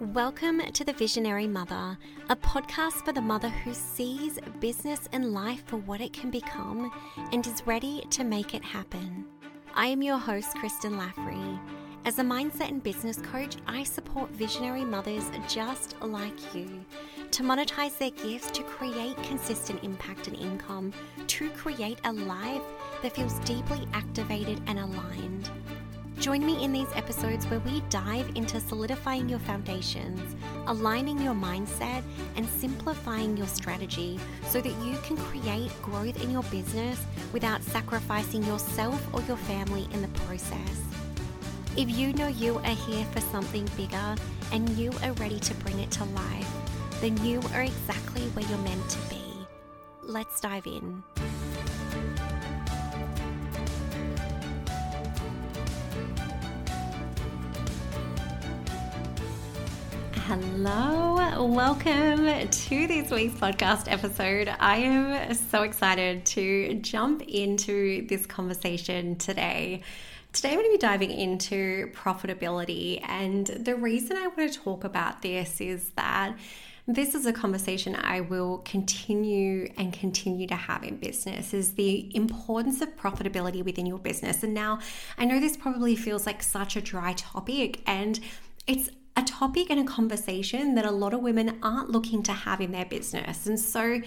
Welcome to The Visionary Mother, a podcast for the mother who sees business and life for what it can become and is ready to make it happen. I am your host, Kristin Laffrey. As a mindset and business coach, I support visionary mothers just like you to monetize their gifts to create consistent impact and income, to create a life that feels deeply activated and aligned. Join me in these episodes where we dive into solidifying your foundations, aligning your mindset, and simplifying your strategy so that you can create growth in your business without sacrificing yourself or your family in the process. If you know you are here for something bigger and you are ready to bring it to life, then you are exactly where you're meant to be. Let's dive in. Hello, welcome to this week's podcast episode. I am so excited to jump into this conversation today. Today, I'm going to be diving into profitability, and the reason I want to talk about this is that this is a conversation I will continue and continue to have in business is the importance of profitability within your business. And now I know this probably feels like such a dry topic and it's a topic and a conversation that a lot of women aren't looking to have in their business. And so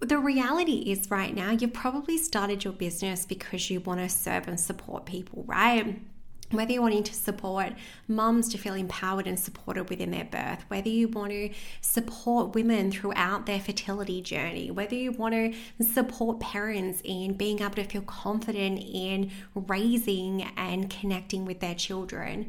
the reality is, right now, you've probably started your business because you want to serve and support people, right? Whether you're wanting to support mums to feel empowered and supported within their birth, whether you want to support women throughout their fertility journey, whether you want to support parents in being able to feel confident in raising and connecting with their children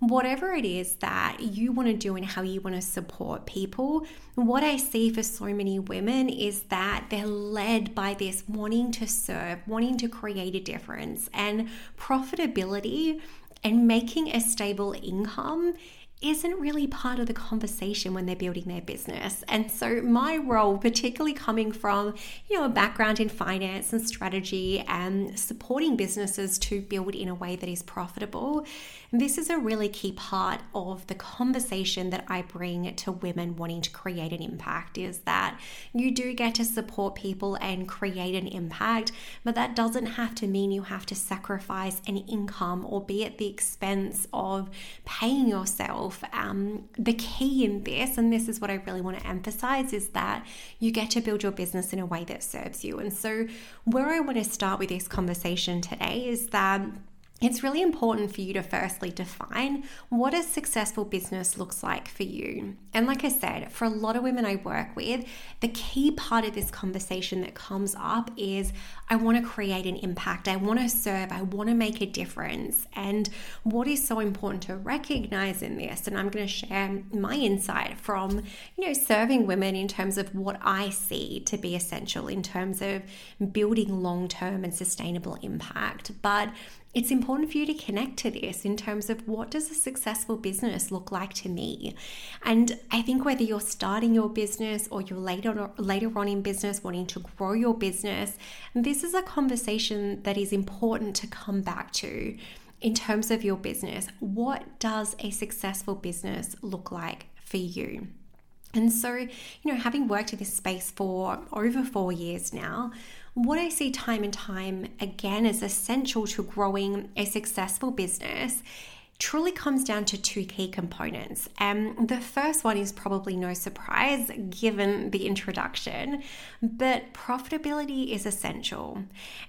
whatever it is that you want to do and how you want to support people, what I see for so many women is that they're led by this wanting to serve, wanting to create a difference, and profitability and making a stable income isn't really part of the conversation when they're building their business. And so my role, particularly coming from, you know, a background in finance and strategy and supporting businesses to build in a way that is profitable, this is a really key part of the conversation that I bring to women wanting to create an impact is that you do get to support people and create an impact, but that doesn't have to mean you have to sacrifice an income or be at the expense of paying yourself yourself. Um, the key in this, and this is what I really want to emphasize, is that you get to build your business in a way that serves you. And so, where I want to start with this conversation today is that it's really important for you to firstly define what a successful business looks like for you. And like I said, for a lot of women I work with, the key part of this conversation that comes up is I want to create an impact, I want to serve, I want to make a difference. And what is so important to recognize in this, and I'm going to share my insight from, you know, serving women in terms of what I see to be essential in terms of building long-term and sustainable impact. But it's important for you to connect to this in terms of what does a successful business look like to me? And i think whether you're starting your business or you're later later on in business wanting to grow your business this is a conversation that is important to come back to in terms of your business. What does a successful business look like for you? And so, you know, having worked in this space for over four years now, what I see time and time again as essential to growing a successful business truly comes down to two key components. And the first one is probably no surprise given the introduction, but profitability is essential.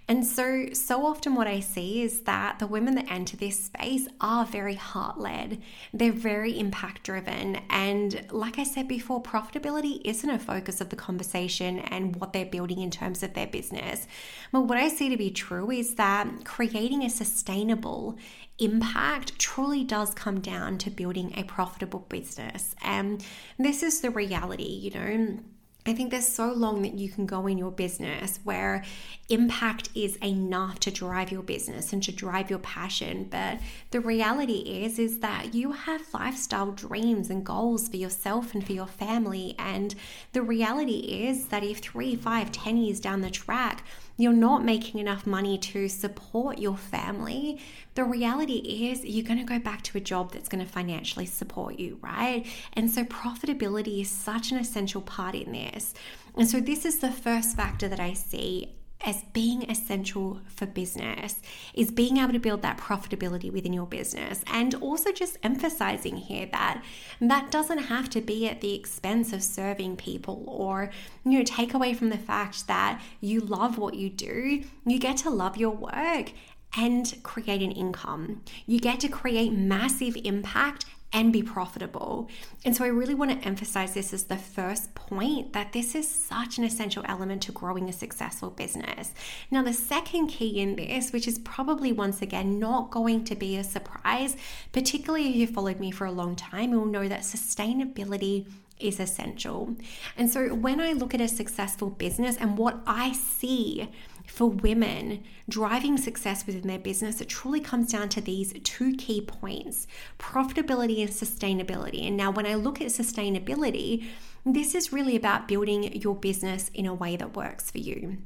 And so, so often what I see is that the women that enter this space are very heart led, they're very impact driven. And like I said before, profitability isn't a focus of the conversation and what they're building in terms of their business. But what I see to be true is that creating a sustainable, impact truly does come down to building a profitable business. And this is the reality, you know. I think there's so long that you can go in your business where impact is enough to drive your business and to drive your passion. But the reality is, is that you have lifestyle dreams and goals for yourself and for your family. And the reality is that if three, five, ten years down the track, you're not making enough money to support your family, the reality is you're going to go back to a job that's going to financially support you, right? And so profitability is such an essential part in this. And so this is the first factor that I see as being essential for business is being able to build that profitability within your business and also just emphasizing here that that doesn't have to be at the expense of serving people or you know take away from the fact that you love what you do you get to love your work and create an income. You get to create massive impact and be profitable. And so I really want to emphasize this as the first point that this is such an essential element to growing a successful business. Now, the second key in this, which is probably once again not going to be a surprise, particularly if you followed me for a long time, you'll know that sustainability is essential. And so when I look at a successful business and what I see for women driving success within their business, it truly comes down to these two key points profitability and sustainability. And now, when I look at sustainability, this is really about building your business in a way that works for you.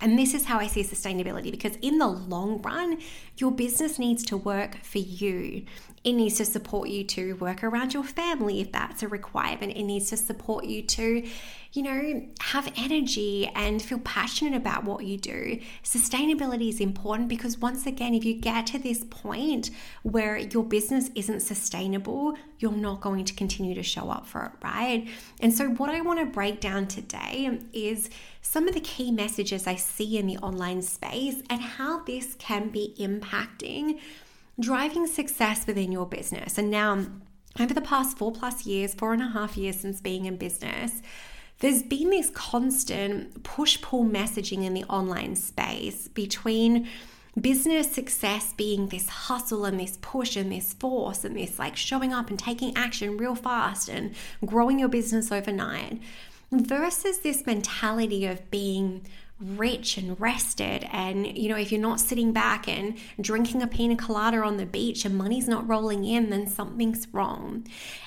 And this is how I see sustainability because, in the long run, your business needs to work for you. It needs to support you to work around your family if that's a requirement. It needs to support you to, you know, have energy and feel passionate about what you do. Sustainability is important because, once again, if you get to this point where your business isn't sustainable, you're not going to continue to show up for it, right? And so, what I want to break down today is some of the key messages I see in the online space and how this can be impacting driving success within your business. And now, over the past four plus years, four and a half years since being in business, there's been this constant push pull messaging in the online space between business success being this hustle and this push and this force and this like showing up and taking action real fast and growing your business overnight versus this mentality of being rich and rested. And you know if you're not sitting back and drinking a pina colada on the beach and money's not rolling in then something's wrong.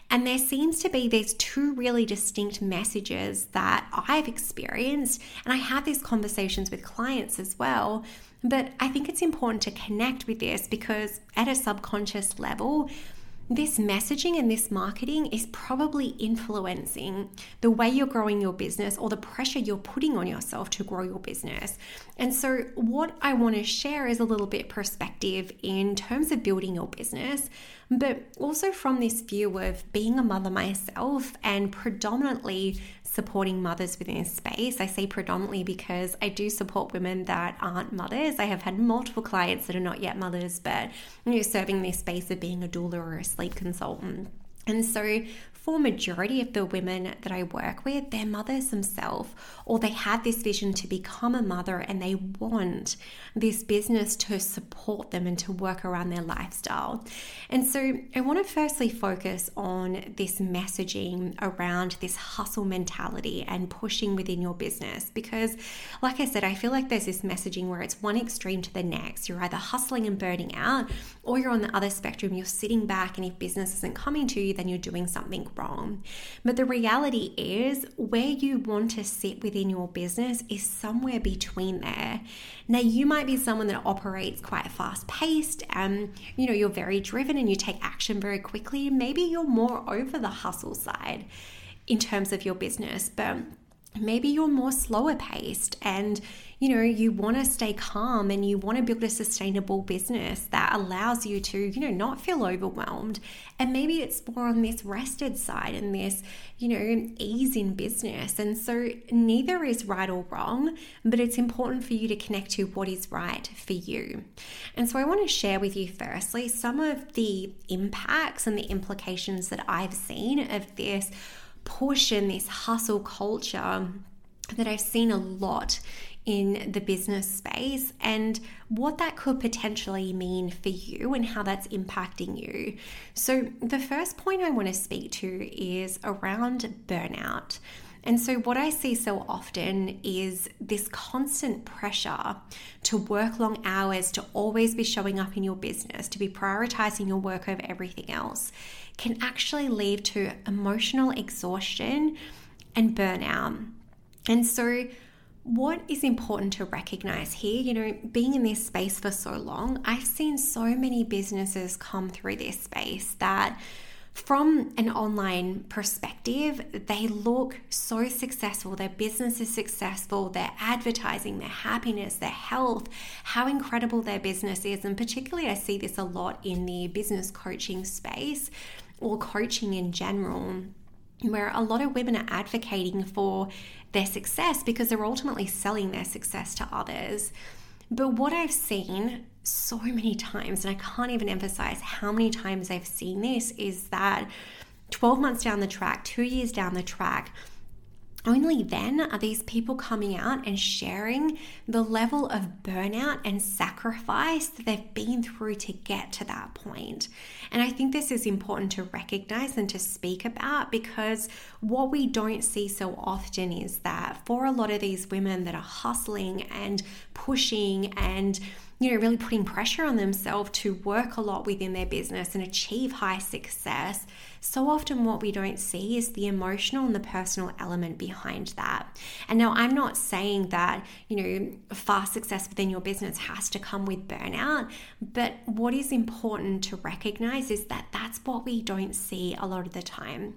And there seems to be these two really distinct messages that I've experienced. And I have these conversations with clients as well. But I think it's important to connect with this because at a subconscious level this messaging and this marketing is probably influencing the way you're growing your business or the pressure you're putting on yourself to grow your business. And so, what I want to share is a little bit perspective in terms of building your business, but also from this view of being a mother myself and predominantly supporting mothers within this space. I say predominantly because I do support women that aren't mothers. I have had multiple clients that are not yet mothers, but you know, serving this space of being a doula or a sleep consultant. And so for majority of the women that I work with, they're mothers themselves, or they have this vision to become a mother and they want this business to support them and to work around their lifestyle. And so I want to firstly focus on this messaging around this hustle mentality and pushing within your business because, like I said, I feel like there's this messaging where it's one extreme to the next. You're either hustling and burning out, or you're on the other spectrum, you're sitting back, and if business isn't coming to you, then you're doing something wrong. But the reality is, where you want to sit within your business is somewhere between there. Now, you might be someone that operates quite fast paced and you know, you're very driven and you take action very quickly. Maybe you're more over the hustle side in terms of your business, but maybe you're more slower paced and you know, you want to stay calm and you want to build a sustainable business that allows you to, you know, not feel overwhelmed. And maybe it's more on this rested side and this, you know, ease in business. And so neither is right or wrong, but it's important for you to connect to what is right for you. And so I want to share with you, firstly, some of the impacts and the implications that I've seen of this push and this hustle culture that I've seen a lot in the business space and what that could potentially mean for you and how that's impacting you. So, the first point I want to speak to is around burnout. And so, what I see so often is this constant pressure to work long hours, to always be showing up in your business, to be prioritizing your work over everything else, can actually lead to emotional exhaustion and burnout. And so, what is important to recognize here, you know, being in this space for so long, I've seen so many businesses come through this space that from an online perspective, they look so successful. Their business is successful, their advertising, their happiness, their health, how incredible their business is. And particularly, I see this a lot in the business coaching space or coaching in general where a lot of women are advocating for their success because they're ultimately selling their success to others. But what I've seen so many times, and I can't even emphasize how many times I've seen this, is that 12 months down the track, two years down the track, only then are these people coming out and sharing the level of burnout and sacrifice that they've been through to get to that point. And I think this is important to recognize and to speak about because what we don't see so often is that for a lot of these women that are hustling and pushing and you know, really putting pressure on themselves to work a lot within their business and achieve high success, so often what we don't see is the emotional and the personal element behind that. And now I'm not saying that, you know, fast success within your business has to come with burnout, but what is important to recognize is that that's what we don't see a lot of the time.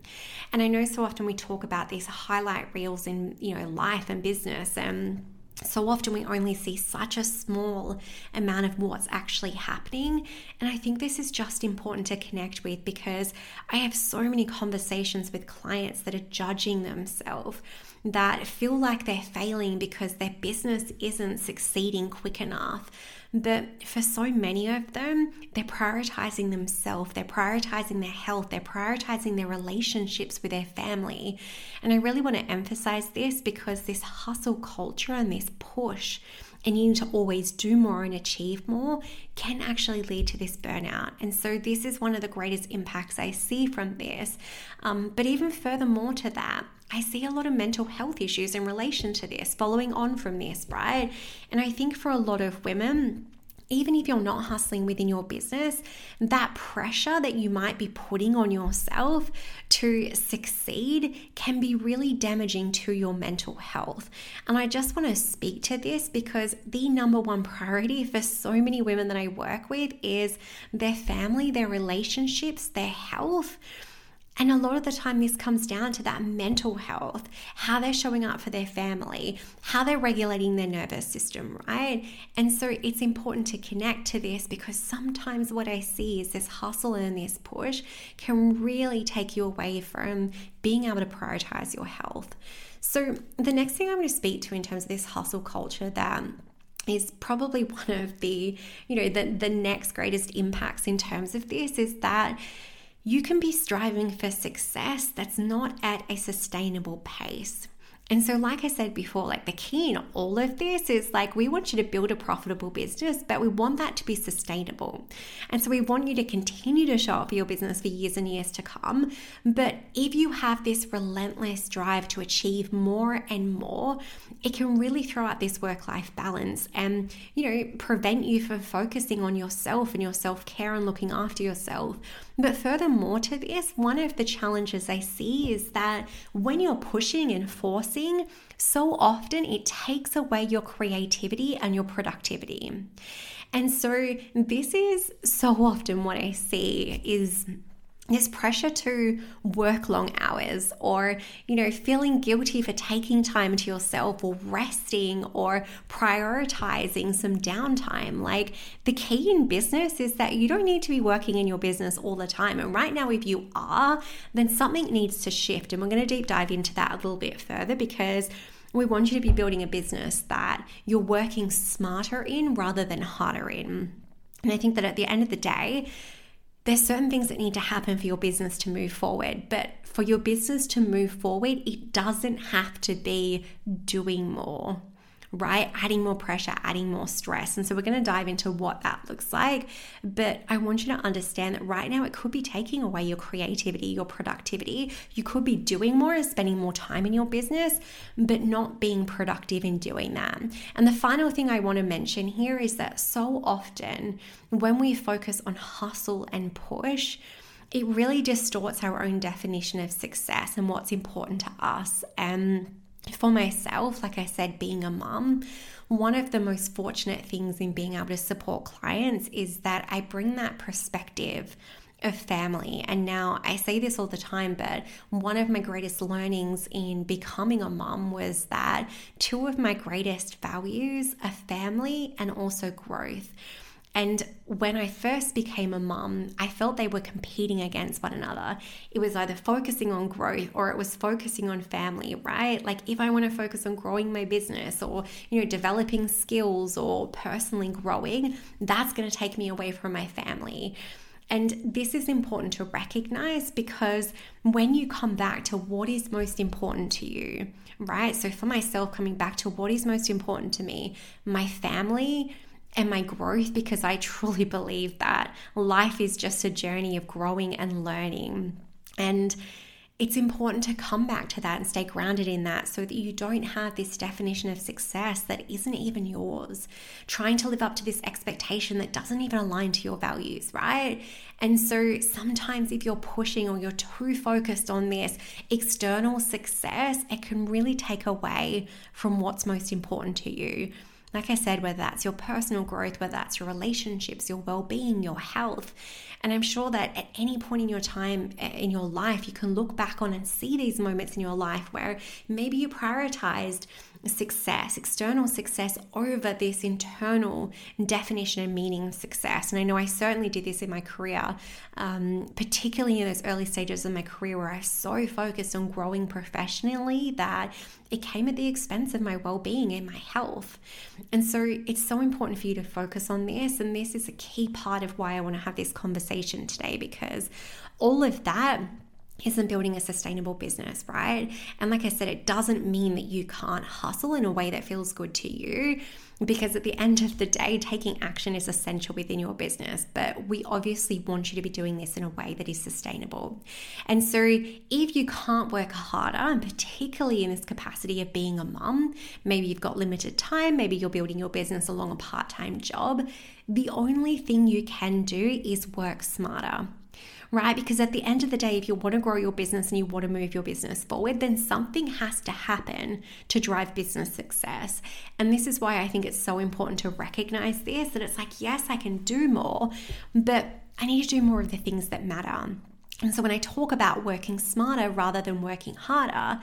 And I know so often we talk about these highlight reels in, you know, life and business and so often we only see such a small amount of what's actually happening. And I think this is just important to connect with because I have so many conversations with clients that are judging themselves, that feel like they're failing because their business isn't succeeding quick enough. But for so many of them, they're prioritizing themselves, they're prioritizing their health, they're prioritizing their relationships with their family. And I really want to emphasize this because this hustle culture and this push and needing to always do more and achieve more can actually lead to this burnout. And so, this is one of the greatest impacts I see from this. Um, but even furthermore to that, I see a lot of mental health issues in relation to this, following on from this, right? And I think for a lot of women, even if you're not hustling within your business, that pressure that you might be putting on yourself to succeed can be really damaging to your mental health. And I just want to speak to this because the number one priority for so many women that I work with is their family, their relationships, their health. And a lot of the time, this comes down to that mental health, how they're showing up for their family, how they're regulating their nervous system, right? And so it's important to connect to this because sometimes what I see is this hustle and this push can really take you away from being able to prioritize your health. So, the next thing I'm going to speak to in terms of this hustle culture that is probably one of the, you know, the, the next greatest impacts in terms of this is that you can be striving for success that's not at a sustainable pace. And so, like I said before, like the key in all of this is like we want you to build a profitable business, but we want that to be sustainable. And so, we want you to continue to show up for your business for years and years to come. But if you have this relentless drive to achieve more and more, it can really throw out this work life balance and, you know, prevent you from focusing on yourself and your self care and looking after yourself. But furthermore to this, one of the challenges I see is that when you're pushing and forcing, so often it takes away your creativity and your productivity. And so this is so often what I see is this pressure to work long hours or you know feeling guilty for taking time to yourself or resting or prioritizing some downtime. Like the key in business is that you don't need to be working in your business all the time. And right now if you are then something needs to shift. And we're going to deep dive into that a little bit further because we want you to be building a business that you're working smarter in rather than harder in. And I think that at the end of the day, there's certain things that need to happen for your business to move forward. But for your business to move forward, it doesn't have to be doing more right? Adding more pressure, adding more stress. And so we're going to dive into what that looks like. But I want you to understand that right now it could be taking away your creativity, your productivity. You could be doing more and spending more time in your business, but not being productive in doing that. And the final thing I want to mention here is that so often when we focus on hustle and push, it really distorts our own definition of success and what's important to us. And for myself, like I said, being a mum, one of the most fortunate things in being able to support clients is that I bring that perspective of family. And now I say this all the time, but one of my greatest learnings in becoming a mum was that two of my greatest values are family and also growth. And when I first became a mum, I felt they were competing against one another. It was either focusing on growth or it was focusing on family, right? Like if I want to focus on growing my business or, you know, developing skills or personally growing, that's going to take me away from my family. And this is important to recognize because when you come back to what is most important to you, right? So for myself, coming back to what is most important to me, my family and my growth because I truly believe that life is just a journey of growing and learning. And it's important to come back to that and stay grounded in that so that you don't have this definition of success that isn't even yours, trying to live up to this expectation that doesn't even align to your values, right? And so sometimes if you're pushing or you're too focused on this external success, it can really take away from what's most important to you. Like I said, whether that's your personal growth, whether that's your relationships, your well being, your health. And I'm sure that at any point in your time eh, in your life, you can look back on and see these moments in your life where maybe you prioritized success, external success over this internal definition and meaning of success. And I know I certainly did this in my career, um, particularly in those early stages of my career where I was so focused on growing professionally that it came at the expense of my well being and my health. And so it's so important for you to focus on this. And this is a key part of why I want to have this conversation today because all of that isn't building a sustainable business, right? And like I said, it doesn't mean that you can't hustle in a way that feels good to you because at the end of the day, taking action is essential within your business. But we obviously want you to be doing this in a way that is sustainable. And so, if you can't work harder, and particularly in this capacity of being a mum, maybe you've got limited time, maybe you're building your business along a part time job, the only thing you can do is work smarter right? Because at the end of the day, if you want to grow your business and you want to move your business forward, then something has to happen to drive business success. And this is why I think it's so important to recognize this that it's like, yes, I can do more, but I need to do more of the things that matter. And so when I talk about working smarter rather than working harder,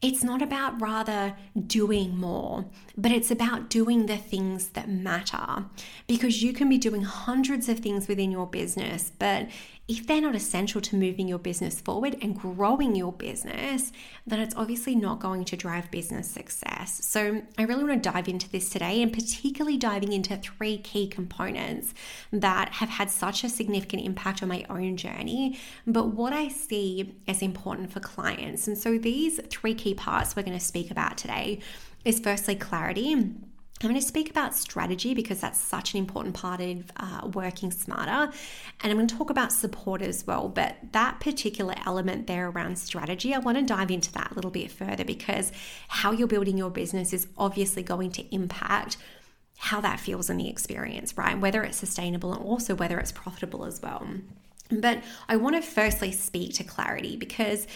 it's not about rather doing more, but it's about doing the things that matter. Because you can be doing hundreds of things within your business, but if they're not essential to moving your business forward and growing your business, then it's obviously not going to drive business success. So, I really want to dive into this today and particularly diving into three key components that have had such a significant impact on my own journey, but what I see as important for clients. And so, these three key parts we're going to speak about today is firstly clarity I'm going to speak about strategy because that's such an important part of uh, working smarter. And I'm going to talk about support as well. But that particular element there around strategy, I want to dive into that a little bit further because how you're building your business is obviously going to impact how that feels in the experience, right? Whether it's sustainable and also whether it's profitable as well. But I want to firstly speak to clarity because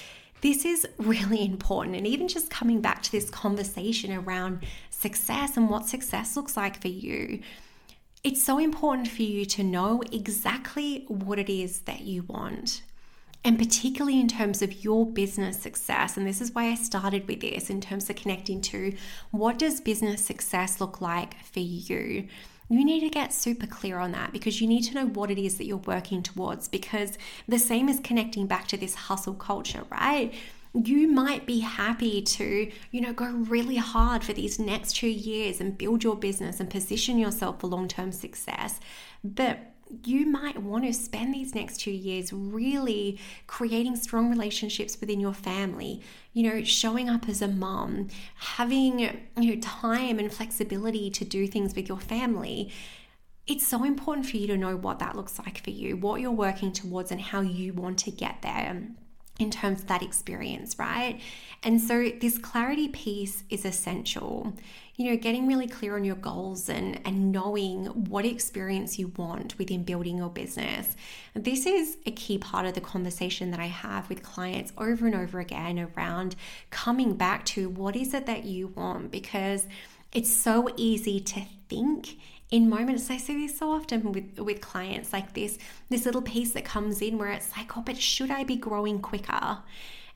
this is really important. And even just coming back to this conversation around success and what success looks like for you, it's so important for you to know exactly what it is that you want. And particularly in terms of your business success, and this is why I started with this in terms of connecting to what does business success look like for you? You need to get super clear on that because you need to know what it is that you're working towards. Because the same as connecting back to this hustle culture, right? You might be happy to, you know, go really hard for these next two years and build your business and position yourself for long term success. But you might want to spend these next two years really creating strong relationships within your family, you know, showing up as a mom, having, you know, time and flexibility to do things with your family. It's so important for you to know what that looks like for you, what you're working towards, and how you want to get there. In terms of that experience, right? And so this clarity piece is essential. You know, getting really clear on your goals and, and knowing what experience you want within building your business. This is a key part of the conversation that I have with clients over and over again around coming back to what is it that you want because it's so easy to think in moments i see this so often with with clients like this this little piece that comes in where it's like oh but should i be growing quicker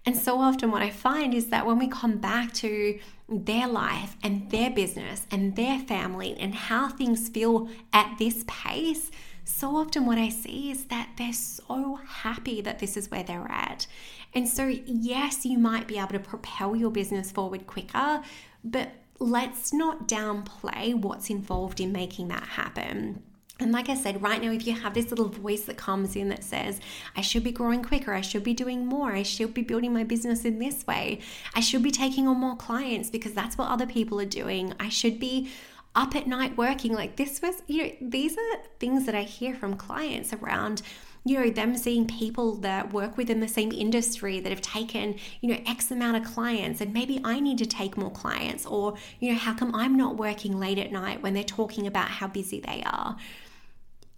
and so often what i find is that when we come back to their life and their business and their family and how things feel at this pace so often what I see is that they're so happy that this is where they're at. And so, yes, you might be able to propel your business forward quicker, but let's not downplay what's involved in making that happen. And like I said, right now, if you have this little voice that comes in that says, I should be growing quicker, I should be doing more, I should be building my business in this way, I should be taking on more clients because that's what other people are doing, I should be up at night working. Like this was, you know, these are things that I hear from clients around you know, them seeing people that work within the same industry that have taken, you know, X amount of clients and maybe I need to take more clients or, you know, how come I'm not working late at night when they're talking about how busy they are?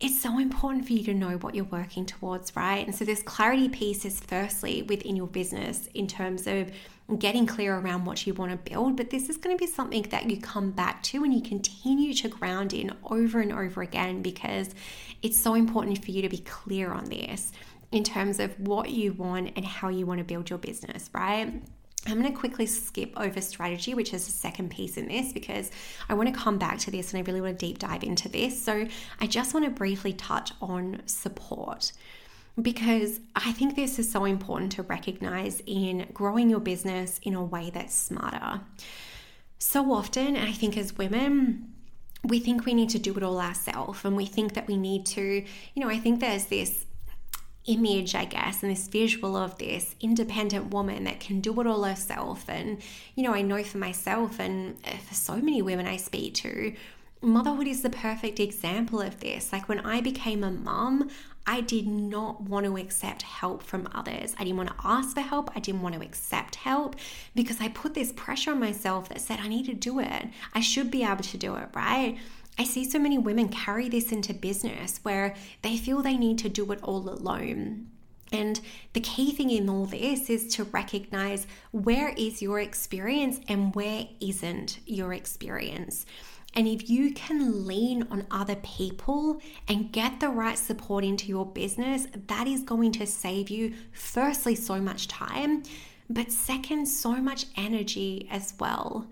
It's so important for you to know what you're working towards, right? And so this clarity piece is firstly within your business in terms of getting clear around what you want to build, but this is going to be something that you come back to and you continue to ground in over and over again because it's so important for you to be clear on this in terms of what you want and how you want to build your business, right? I'm going to quickly skip over strategy, which is the second piece in this, because I want to come back to this and I really want to deep dive into this. So, I just want to briefly touch on support because I think this is so important to recognize in growing your business in a way that's smarter. So often, I think as women, we think we need to do it all ourselves and we think that we need to, you know, I think there's this image, I guess, and this visual of this independent woman that can do it all herself. And, you know, I know for myself and uh, for so many women I speak to, motherhood is the perfect example of this. Like when I became a mum, I did not want to accept help from others. I didn't want to ask for help. I didn't want to accept help because I put this pressure on myself that said, I need to do it. I should be able to do it, right? I see so many women carry this into business where they feel they need to do it all alone. And the key thing in all this is to recognize where is your experience and where isn't your experience. And if you can lean on other people and get the right support into your business, that is going to save you, firstly, so much time, but second, so much energy as well.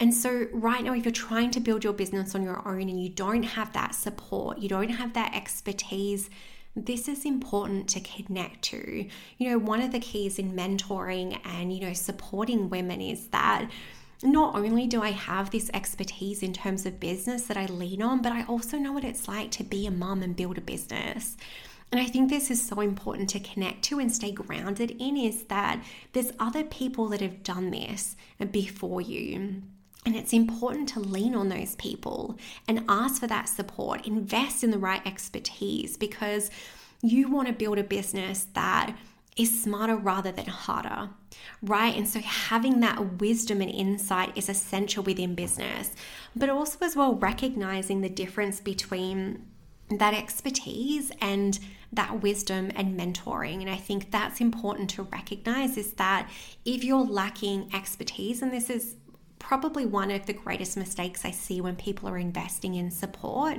And so, right now, if you're trying to build your business on your own and you don't have that support, you don't have that expertise, this is important to connect to. You know, one of the keys in mentoring and, you know, supporting women is that not only do I have this expertise in terms of business that I lean on, but I also know what it's like to be a mum and build a business. And I think this is so important to connect to and stay grounded in is that there's other people that have done this before you. And it's important to lean on those people and ask for that support, invest in the right expertise because you want to build a business that is smarter rather than harder, right? And so having that wisdom and insight is essential within business, but also as well recognizing the difference between that expertise and that wisdom and mentoring. And I think that's important to recognize is that if you're lacking expertise, and this is probably one of the greatest mistakes I see when people are investing in support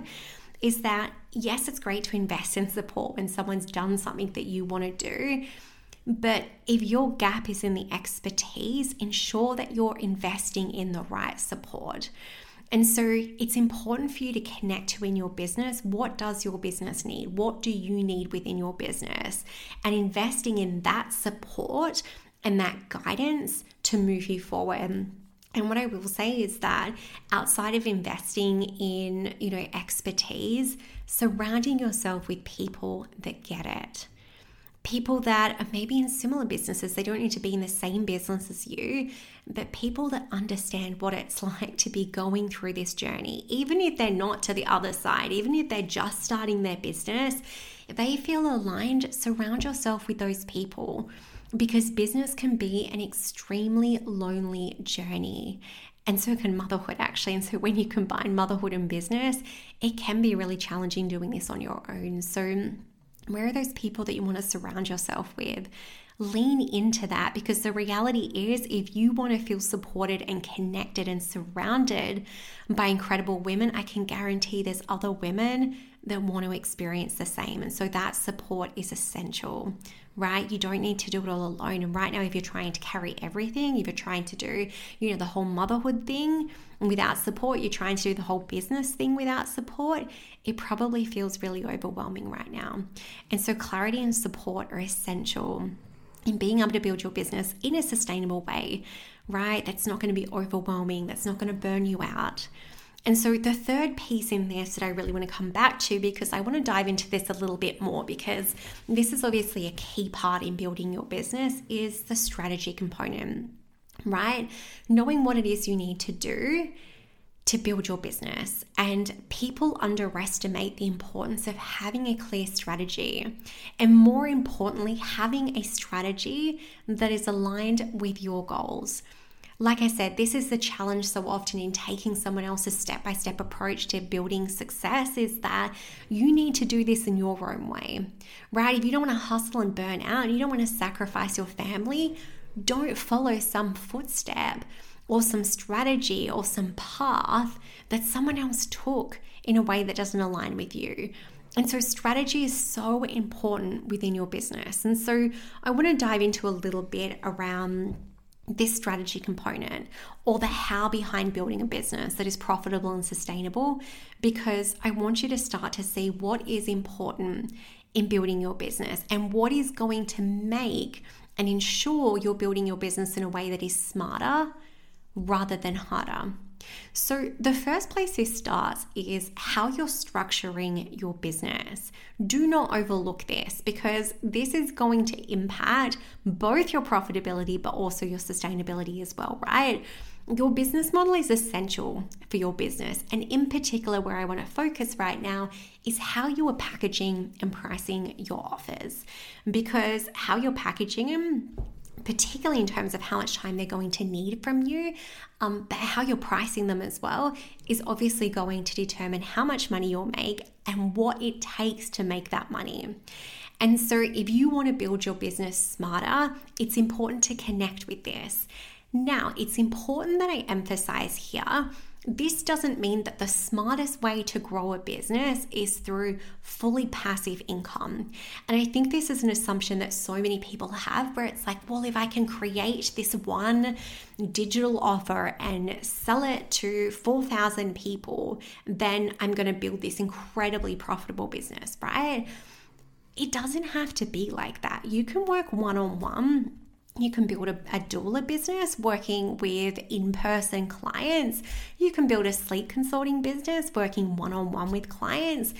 is that yes, it's great to invest in support when someone's done something that you want to do. But if your gap is in the expertise, ensure that you're investing in the right support. And so it's important for you to connect to in your business what does your business need? What do you need within your business? And investing in that support and that guidance to move you forward. And what I mm-hmm. will say is that outside of investing in, you know, expertise, surrounding yourself with people that get it. People that are maybe in similar businesses, they don't need to be in the same business as you, but people that understand what it's like to be going through this journey, even if they're not to the other side, even if they're just starting their business, if they feel aligned, surround yourself with those people because business can be an extremely lonely journey. And so can motherhood, actually. And so, when you combine motherhood and business, it can be really challenging doing this on your own. So, where are those people that you want to surround yourself with? Lean into that because the reality is, if you want to feel supported and connected and surrounded by incredible women, I can guarantee there's other women that want to experience the same. And so that support is essential, right? You don't need to do it all alone. And right now, if you're trying to carry everything, if you're trying to do, you know, the whole motherhood thing without support, you're trying to do the whole business thing without support, it probably feels really overwhelming right now. And so clarity and support are essential in being able to build your business in a sustainable way, right? That's not going to be overwhelming, that's not going to burn you out. And so, the third piece in this that I really want to come back to because I want to dive into this a little bit more because this is obviously a key part in building your business is the strategy component, right? Knowing what it is you need to do to build your business. And people underestimate the importance of having a clear strategy. And more importantly, having a strategy that is aligned with your goals. Like I said, this is the challenge so often in taking someone else's step by step approach to building success is that you need to do this in your own way, right? If you don't want to hustle and burn out, you don't want to sacrifice your family, don't follow some footstep or some strategy or some path that someone else took in a way that doesn't align with you. And so, strategy is so important within your business. And so, I want to dive into a little bit around this strategy component or the how behind building a business that is profitable and sustainable because I want you to start to see what is important in building your business and what is going to make and ensure you're building your business in a way that is smarter rather than harder. So, the first place this starts is how you're structuring your business. Do not overlook this because this is going to impact both your profitability but also your sustainability as well, right? Your business model is essential for your business. And in particular, where I want to focus right now is how you are packaging and pricing your offers. Because how you're packaging them particularly in terms of how much time they're going to need from you, um, but how you're pricing them as well is obviously going to determine how much money you'll make and what it takes to make that money. And so, if you want to build your business smarter, it's important to connect with this. Now, it's important that I emphasize here this doesn't mean that the smartest way to grow a business is through fully passive income. And I think this is an assumption that so many people have where it's like, well, if I can create this one digital offer and sell it to 4,000 people, then I'm going to build this incredibly profitable business, right? It doesn't have to be like that. You can work one on one you can build a, a doula business working with in person clients. You can build a sleep consulting business working one on one with clients.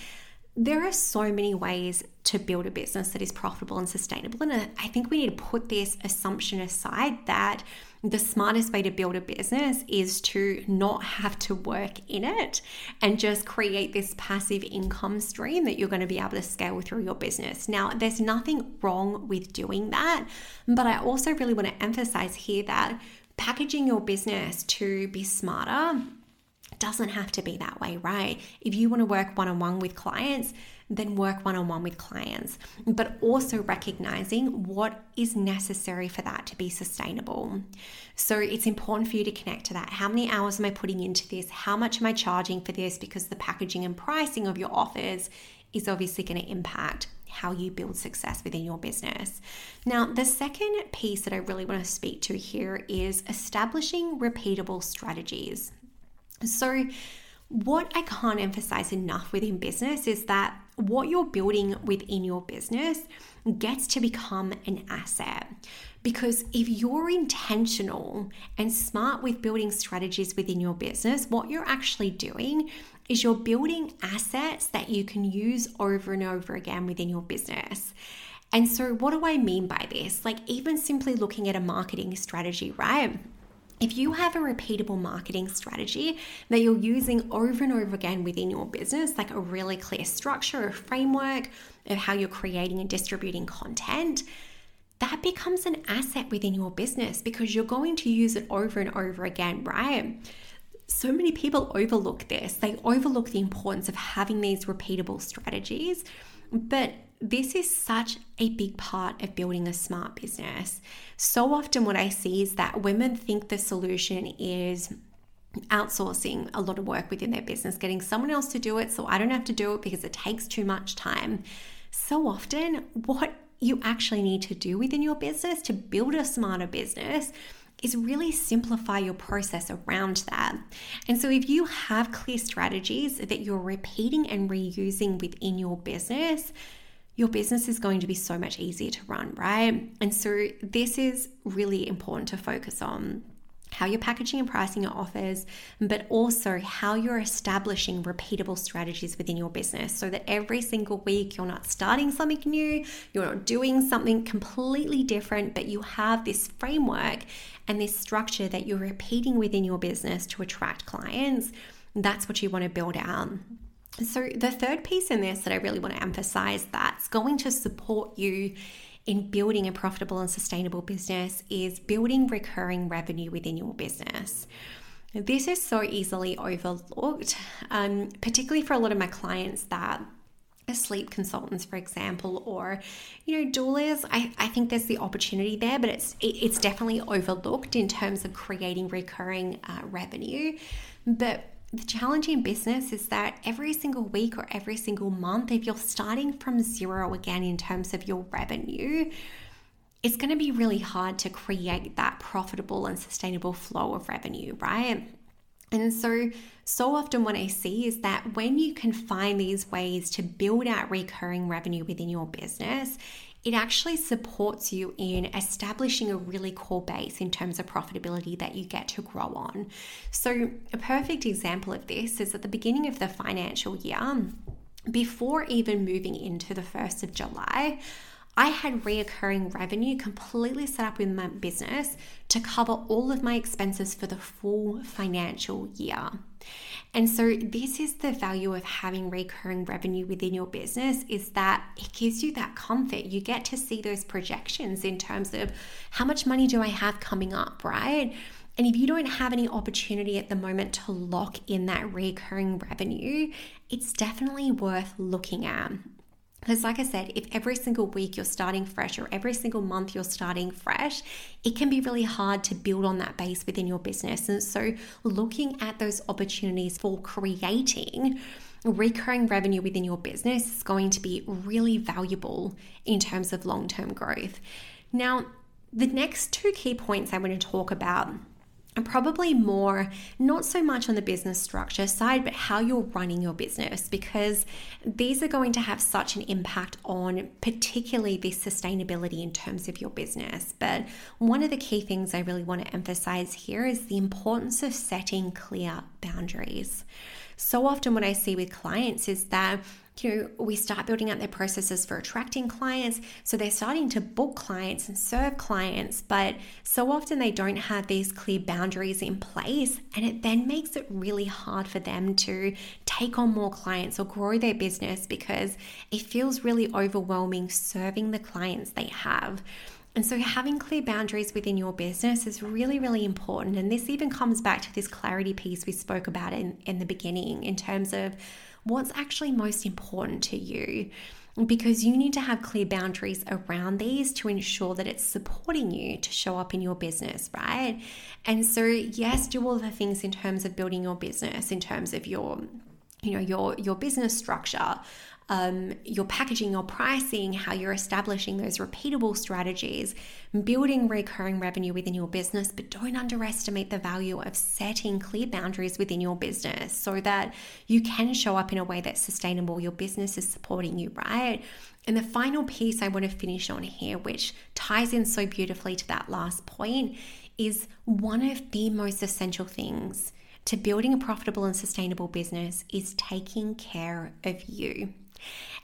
There are so many ways to build a business that is profitable and sustainable. And I think we need to put this assumption aside that the smartest way to build a business is to not have to work in it and just create this passive income stream that you're going to be able to scale through your business. Now, there's nothing wrong with doing that, but I also really want to emphasize here that packaging your business to be smarter doesn't have to be that way, right? If you want to work one on one with clients, then work one on one with clients, but also recognizing what is necessary for that to be sustainable. So it's important for you to connect to that. How many hours am I putting into this? How much am I charging for this? Because the packaging and pricing of your offers is obviously going to impact how you build success within your business. Now, the second piece that I really want to speak to here is establishing repeatable strategies. So, what I can't emphasize enough within business is that what you're building within your business gets to become an asset. Because if you're intentional and smart with building strategies within your business, what you're actually doing is you're building assets that you can use over and over again within your business. And so, what do I mean by this? Like, even simply looking at a marketing strategy, right? If you have a repeatable marketing strategy that you're using over and over again within your business, like a really clear structure, or framework of how you're creating and distributing content, that becomes an asset within your business because you're going to use it over and over again, right? So many people overlook this. They overlook the importance of having these repeatable strategies. But this is such a big part of building a smart business. So often, what I see is that women think the solution is outsourcing a lot of work within their business, getting someone else to do it so I don't have to do it because it takes too much time. So often, what you actually need to do within your business to build a smarter business is really simplify your process around that. And so, if you have clear strategies that you're repeating and reusing within your business, your business is going to be so much easier to run, right? And so, this is really important to focus on how you're packaging and pricing your offers, but also how you're establishing repeatable strategies within your business so that every single week you're not starting something new, you're not doing something completely different, but you have this framework and this structure that you're repeating within your business to attract clients. That's what you want to build out. So, the third piece in this that I really want to emphasize that's going to support you in building a profitable and sustainable business is building recurring revenue within your business. This is so easily overlooked, um, particularly for a lot of my clients that sleep consultants, for example, or you know, doulas. I, I think there's the opportunity there, but it's it, it's definitely overlooked in terms of creating recurring uh, revenue. But the challenge in business is that every single week or every single month, if you're starting from zero again in terms of your revenue, it's going to be really hard to create that profitable and sustainable flow of revenue, right? And so, so often what I see is that when you can find these ways to build out recurring revenue within your business, it actually supports you in establishing a really core base in terms of profitability that you get to grow on. So, a perfect example of this is at the beginning of the financial year, before even moving into the 1st of July, I had reoccurring revenue completely set up in my business to cover all of my expenses for the full financial year. And so this is the value of having recurring revenue within your business is that it gives you that comfort. You get to see those projections in terms of how much money do I have coming up, right? And if you don't have any opportunity at the moment to lock in that recurring revenue, it's definitely worth looking at. Because, like I said, if every single week you're starting fresh or every single month you're starting fresh, it can be really hard to build on that base within your business. And so, looking at those opportunities for creating recurring revenue within your business is going to be really valuable in terms of long term growth. Now, the next two key points I want to talk about and probably more not so much on the business structure side, but how you're running your business, because these are going to have such an impact on particularly the sustainability in terms of your business. But one of the key things I really want to emphasize here is the importance of setting clear boundaries. So often, what I see with clients is that you know, we start building up their processes for attracting clients. So they're starting to book clients and serve clients, but so often they don't have these clear boundaries in place. And it then makes it really hard for them to take on more clients or grow their business because it feels really overwhelming serving the clients they have. And so, having clear boundaries within your business is really, really important. And this even comes back to this clarity piece we spoke about in, in the beginning in terms of what's actually most important to you because you need to have clear boundaries around these to ensure that it's supporting you to show up in your business, right? And so, yes, do all the things in terms of building your business, in terms of your you know your your business structure um, your packaging, your pricing, how you're establishing those repeatable strategies, building recurring revenue within your business, but don't underestimate the value of setting clear boundaries within your business so that you can show up in a way that's sustainable. Your business is supporting you, right? And the final piece I want to finish on here, which ties in so beautifully to that last point, is one of the most essential things to building a profitable and sustainable business is taking care of you.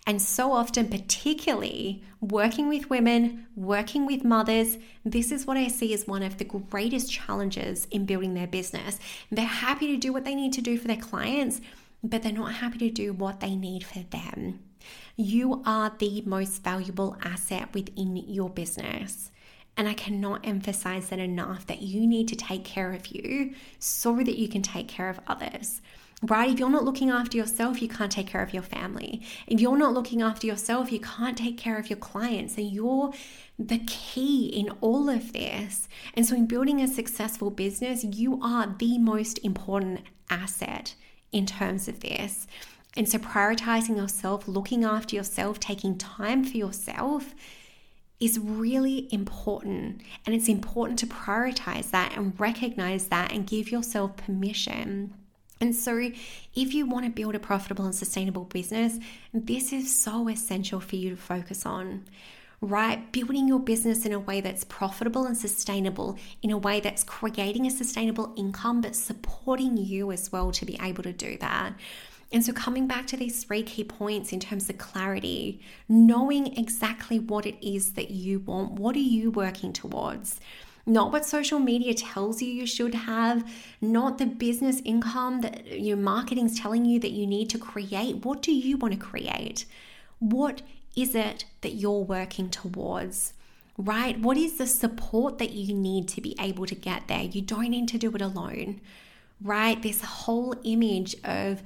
And so often, particularly working with women, working with mothers, this is what I see as one of the greatest challenges in building their business. They're happy to do what they need to do for their clients, but they're not happy to do what they need for them. You are the most valuable asset within your business. And I cannot emphasize that enough that you need to take care of you so that you can take care of others. Right? If you're not looking after yourself, you can't take care of your family. If you're not looking after yourself, you can't take care of your clients. And you're the key in all of this. And so, in building a successful business, you are the most important asset in terms of this. And so, prioritizing yourself, looking after yourself, taking time for yourself is really important. And it's important to prioritize that and recognize that and give yourself permission. And so, if you want to build a profitable and sustainable business, this is so essential for you to focus on, right? Building your business in a way that's profitable and sustainable, in a way that's creating a sustainable income, but supporting you as well to be able to do that. And so, coming back to these three key points in terms of clarity, knowing exactly what it is that you want, what are you working towards? Not what social media tells you you should have, not the business income that your marketing's telling you that you need to create. What do you want to create? What is it that you're working towards? Right? What is the support that you need to be able to get there? You don't need to do it alone, right? This whole image of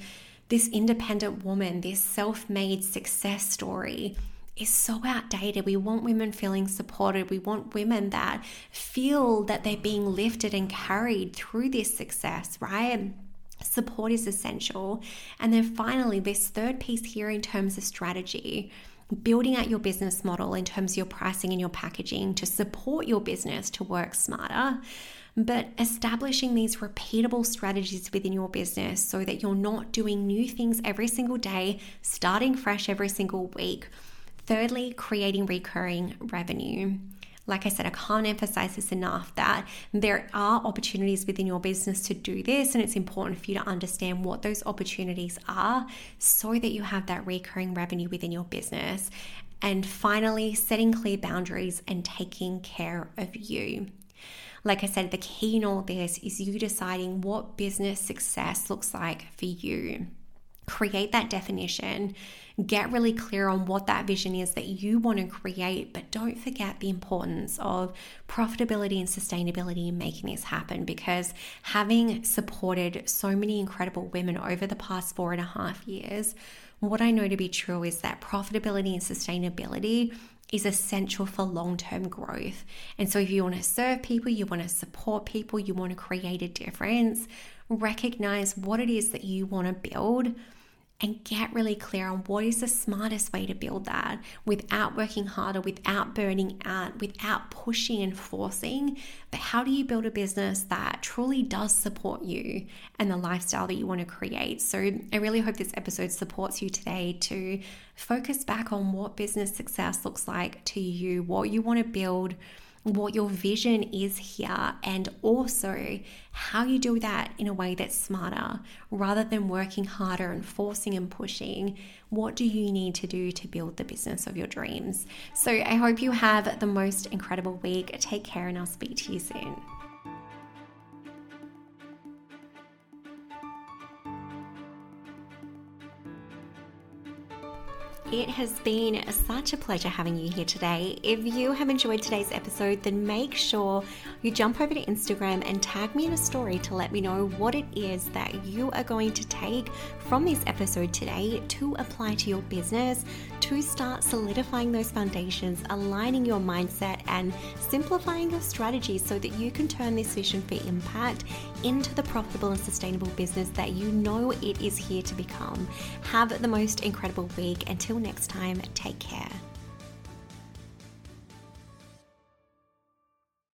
this independent woman, this self made success story is so outdated. We want women feeling supported. We want women that feel that they're being lifted and carried through this success, right? Support is essential. And then finally, this third piece here in terms of strategy building out your business model in terms of your pricing and your packaging to support your business to work smarter but establishing these repeatable strategies within your business so that you're not doing new things every single day, starting fresh every single week. Thirdly, creating recurring revenue. Like I said, I can't emphasize this enough that there are opportunities within your business to do this, and it's important for you to understand what those opportunities are so that you have that recurring revenue within your business. And finally, setting clear boundaries and taking care of you. Like I said, the key in all this is you deciding what business success looks like for you. Create that definition, get really clear on what that vision is that you want to create, but don't forget the importance of profitability and sustainability in making this happen because having supported so many incredible women over the past four and a half years, what I know to be true is that profitability and sustainability is essential for long term growth. And so, if you want to serve people, you want to support people, you want to create a difference, recognize what it is that you want to build and get really clear on what is the smartest way to build that without working harder, without burning out, without pushing and forcing. But how do you build a business that truly does support you and the lifestyle that you want to create? So I really hope this episode supports you today to focus back on what business success looks like to you, what you want to build what your vision is here and also how you do that in a way that's smarter rather than working harder and forcing and pushing. What do you need to do to build the business of your dreams? So I hope you have the most incredible week. Take care, and I'll speak to you soon. It has been such a pleasure having you here today. If you have enjoyed today's episode, then make sure you jump over to Instagram and tag me in a story to let me know what it is that you are going to take from this episode today to apply to your business to start solidifying those foundations, aligning your mindset, and simplifying your strategy so that you can turn this vision for impact into the profitable and sustainable business that you know it is here to become. Have the most incredible week. Until next time, take care.